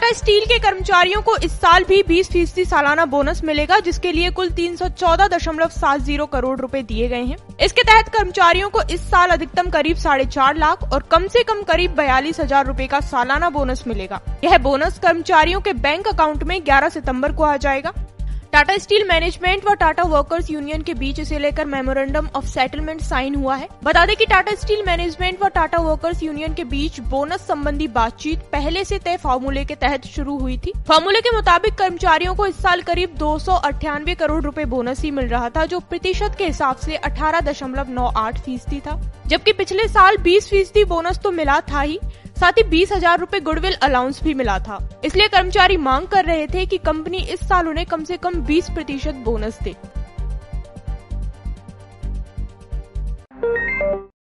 Tata steel के कर्मचारियों को इस साल भी 20 फ़ीसदी सालाना बोनस मिलेगा, जिसके लिए कुल तीन करोड़ रुपए दिए गए हैं। इसके तहत कर्मचारियों को इस साल अधिकतम करीब साढ़े चार लाख और कम से कम करीब बयालीस हज़ार रूपए का सालाना बोनस मिलेगा। यह बोनस कर्मचारियों के बैंक अकाउंट में 11 सितंबर को आ जाएगा। टाटा स्टील मैनेजमेंट व टाटा वर्कर्स यूनियन के बीच इसे लेकर मेमोरेंडम ऑफ़ सेटलमेंट साइन हुआ है। बता दें कि टाटा स्टील मैनेजमेंट व टाटा वर्कर्स यूनियन के बीच बोनस संबंधी बातचीत पहले से तय फार्मूले के तहत शुरू हुई थी। फार्मूले के मुताबिक कर्मचारियों को इस साल करीब दो सौ अट्ठानबे करोड़ रूपए बोनस ही मिल रहा था, जो प्रतिशत के हिसाब से अठारह फ़ीसदी था। जबकि पिछले साल बीस फ़ीसदी बोनस तो मिला था ही साथ ही बीस हज़ार रूपए गुडविल अलाउंस भी मिला था। इसलिए कर्मचारी मांग कर रहे थे कि कंपनी इस साल उन्हें कम से कम 20 प्रतिशत बोनस दे।